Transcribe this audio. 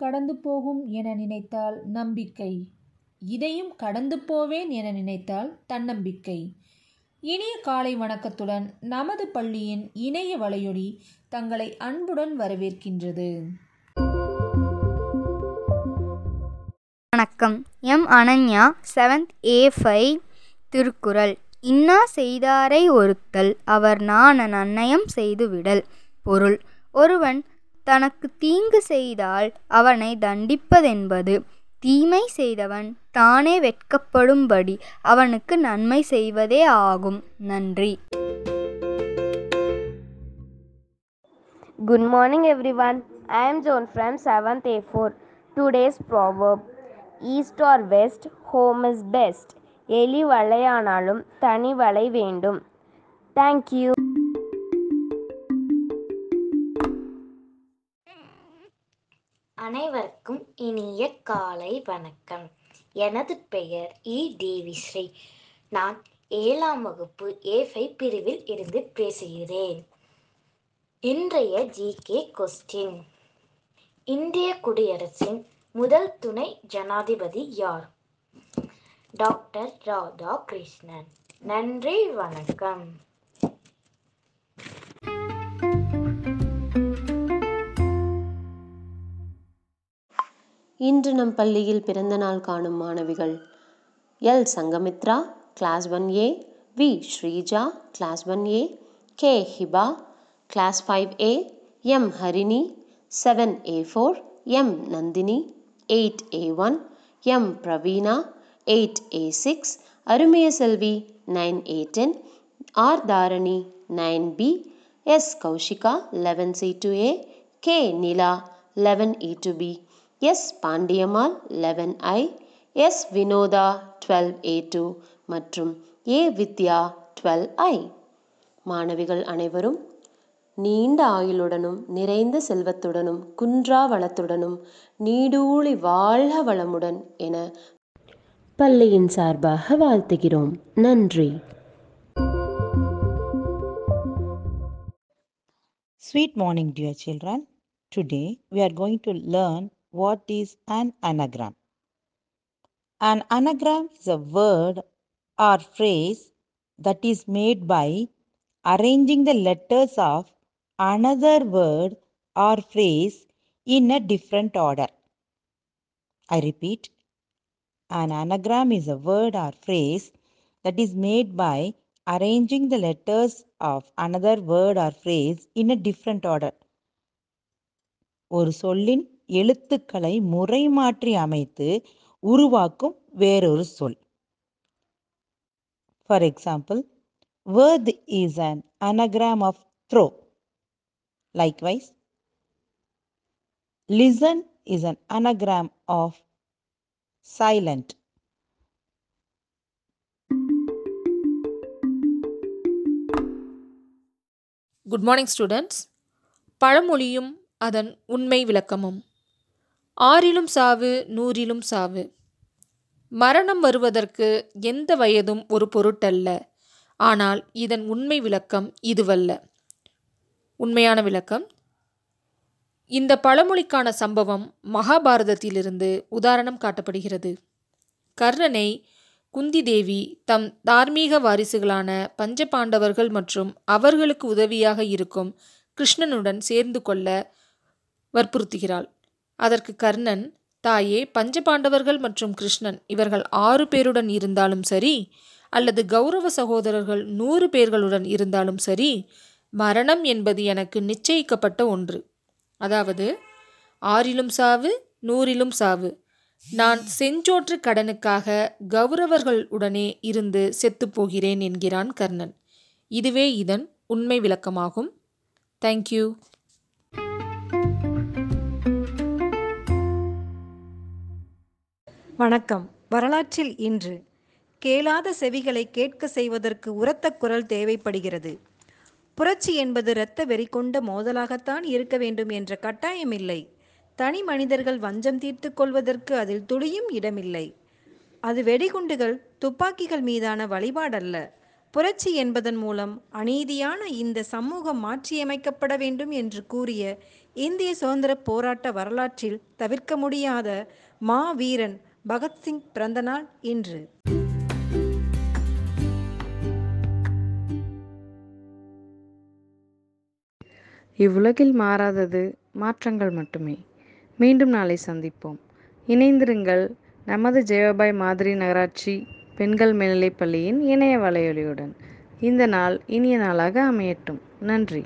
கடந்து போகும் என நினைத்தால் நம்பிக்கை. இதையும் கடந்து போவேன் என நினைத்தால் தன்னம்பிக்கை. இனிய காலை வணக்கத்துடன் நமது பள்ளியின் இணைய வலையொலி தங்களை அன்புடன் வரவேற்கின்றது. வணக்கம். M Ananya seventh A five Thirukkural. இன்னா செய்தாரை ஒருத்தல் அவர் நான் நன்னயம் செய்துவிடல். பொருள் ஒருவன் தனக்கு தீங்கு செய்தால் அவனை தண்டிப்பதென்பது தீமை செய்தவன் தானே வெட்கப்படும்படி அவனுக்கு நன்மை செய்வதே ஆகும் நன்றி Good morning, everyone. I am from from 7th A4. Today's proverb East or west, home is best. எலி வலையானாலும் தனி வலை வேண்டும் தேங்க் அனைவருக்கும் இனிய காலை வணக்கம். எனது பெயர் இ. தேவிஸ்ரீ நான் ஏழாம் வகுப்பு ஏஃபை பிரிவில் இருந்து பேசுகிறேன். இன்றைய ஜிகே கொஸ்டின் இந்திய குடியரசின் முதல் துணை ஜனாதிபதி யார்? டாக்டர் ராதாகிருஷ்ணன். நன்றி வணக்கம். இன்று நம் பள்ளியில் பிறந்தநாள் காணும் மாணவிகள். L. Sangamitra class one A. V. Sreeja class one A. K. Hiba class five A. M. Harini seven A four. M. Nandini eight A one. M. Praveena eight A six. Arumaiya Selvi nine A ten. R. Dharani nine B. S. Kaushika eleven C two A. K. Nila eleven E two B. S Pandiammal eleven I S Vinodha twelve A two மற்றும் A Vidya twelve ஐ. மாணவிகள் அனைவரும் நீண்ட ஆயுளுடனும் நிறைந்த செல்வத்துடனும் குன்றா வளத்துடனும் நீடூழி வாழ்க வளமுடன் என பள்ளியின் சார்பாக வாழ்த்துகிறோம். நன்றி. Sweet morning, dear children. Today we are going to learn what is an anagram. An anagram is a word or phrase that is made by arranging the letters of another word or phrase in a different order. I repeat, an anagram is a word or phrase that is made by arranging the letters of another word or phrase in a different order. ஒரு சொல்லின் எழுத்துக்களை முறை மாற்றி அமைத்து உருவாக்கும் வேறொரு சொல். For example worth is an anagram of throw likewise listen is an anagram of silent good morning students பழமொழியும் அதன் உண்மை விளக்கமும். ஆறிலும் சாவு நூறிலும் சாவு. மரணம் வருவதற்கு எந்த வயதும் ஒரு பொருட்டல்ல. ஆனால் இதன் உண்மை விளக்கம் இதுவல்ல. உண்மையான விளக்கம் இந்த பழமொழிக்கான சம்பவம் மகாபாரதத்திலிருந்து உதாரணம் காட்டப்படுகிறது. கர்ணனை குந்தி தேவி தம் தார்மீக வாரிசுகளான பஞ்சபாண்டவர்கள் மற்றும் அவர்களுக்கு உதவியாக இருக்கும் கிருஷ்ணனுடன் சேர்ந்து கொள்ள வற்புறுத்துகிறாள். அதற்கு கர்ணன் தாயே பஞ்சபாண்டவர்கள் மற்றும் கிருஷ்ணன் இவர்கள் ஆறு பேருடன் இருந்தாலும் சரி அல்லது கௌரவ சகோதரர்கள் நூறு பேர்களுடன் இருந்தாலும் சரி மரணம் என்பது எனக்கு நிச்சயிக்கப்பட்ட ஒன்று. அதாவது ஆறிலும் சாவு நூறிலும் சாவு. நான் செஞ்சோற்று கடனுக்காக கௌரவர்கள் உடனே இருந்து செத்துப் போகிறேன் என்கிறான் கர்ணன். இதுவே இதன் உண்மை விளக்கமாகும். தேங்க்யூ வணக்கம். வரலாற்றில் இன்று கேளாத செவிகளை கேட்க செய்வதற்கு உரத்த குரல் தேவைப்படுகிறது. புரட்சி என்பது இரத்த வெறி கொண்ட மோதலாகத்தான் இருக்க வேண்டும் என்ற கட்டாயமில்லை தனி மனிதர்கள் வஞ்சம் தீர்த்து கொள்வதற்கு அதில் துளியும் இடமில்லை. அது வெடிகுண்டுகள் துப்பாக்கிகள் மீதான வழிபாடல்ல. புரட்சி என்பதன் மூலம் அநீதியான இந்த சமூகம் மாற்றியமைக்கப்பட வேண்டும் என்று கூறிய இந்திய சுதந்திர போராட்ட வரலாற்றில் தவிர்க்க முடியாத மாவீரன் பகத்சிங் பிறந்த நாள் இன்று. இவ்வுலகில் மாறாதது மாற்றங்கள் மட்டுமே. மீண்டும் நாளை சந்திப்போம். இணைந்திருங்கள் நமது ஜெயபாய் மாதிரி நகராட்சி பெண்கள் மேல்நிலைப் பள்ளியின் இணைய வலையொலியுடன். இந்த நாள் இனிய நாளாக அமையட்டும். நன்றி.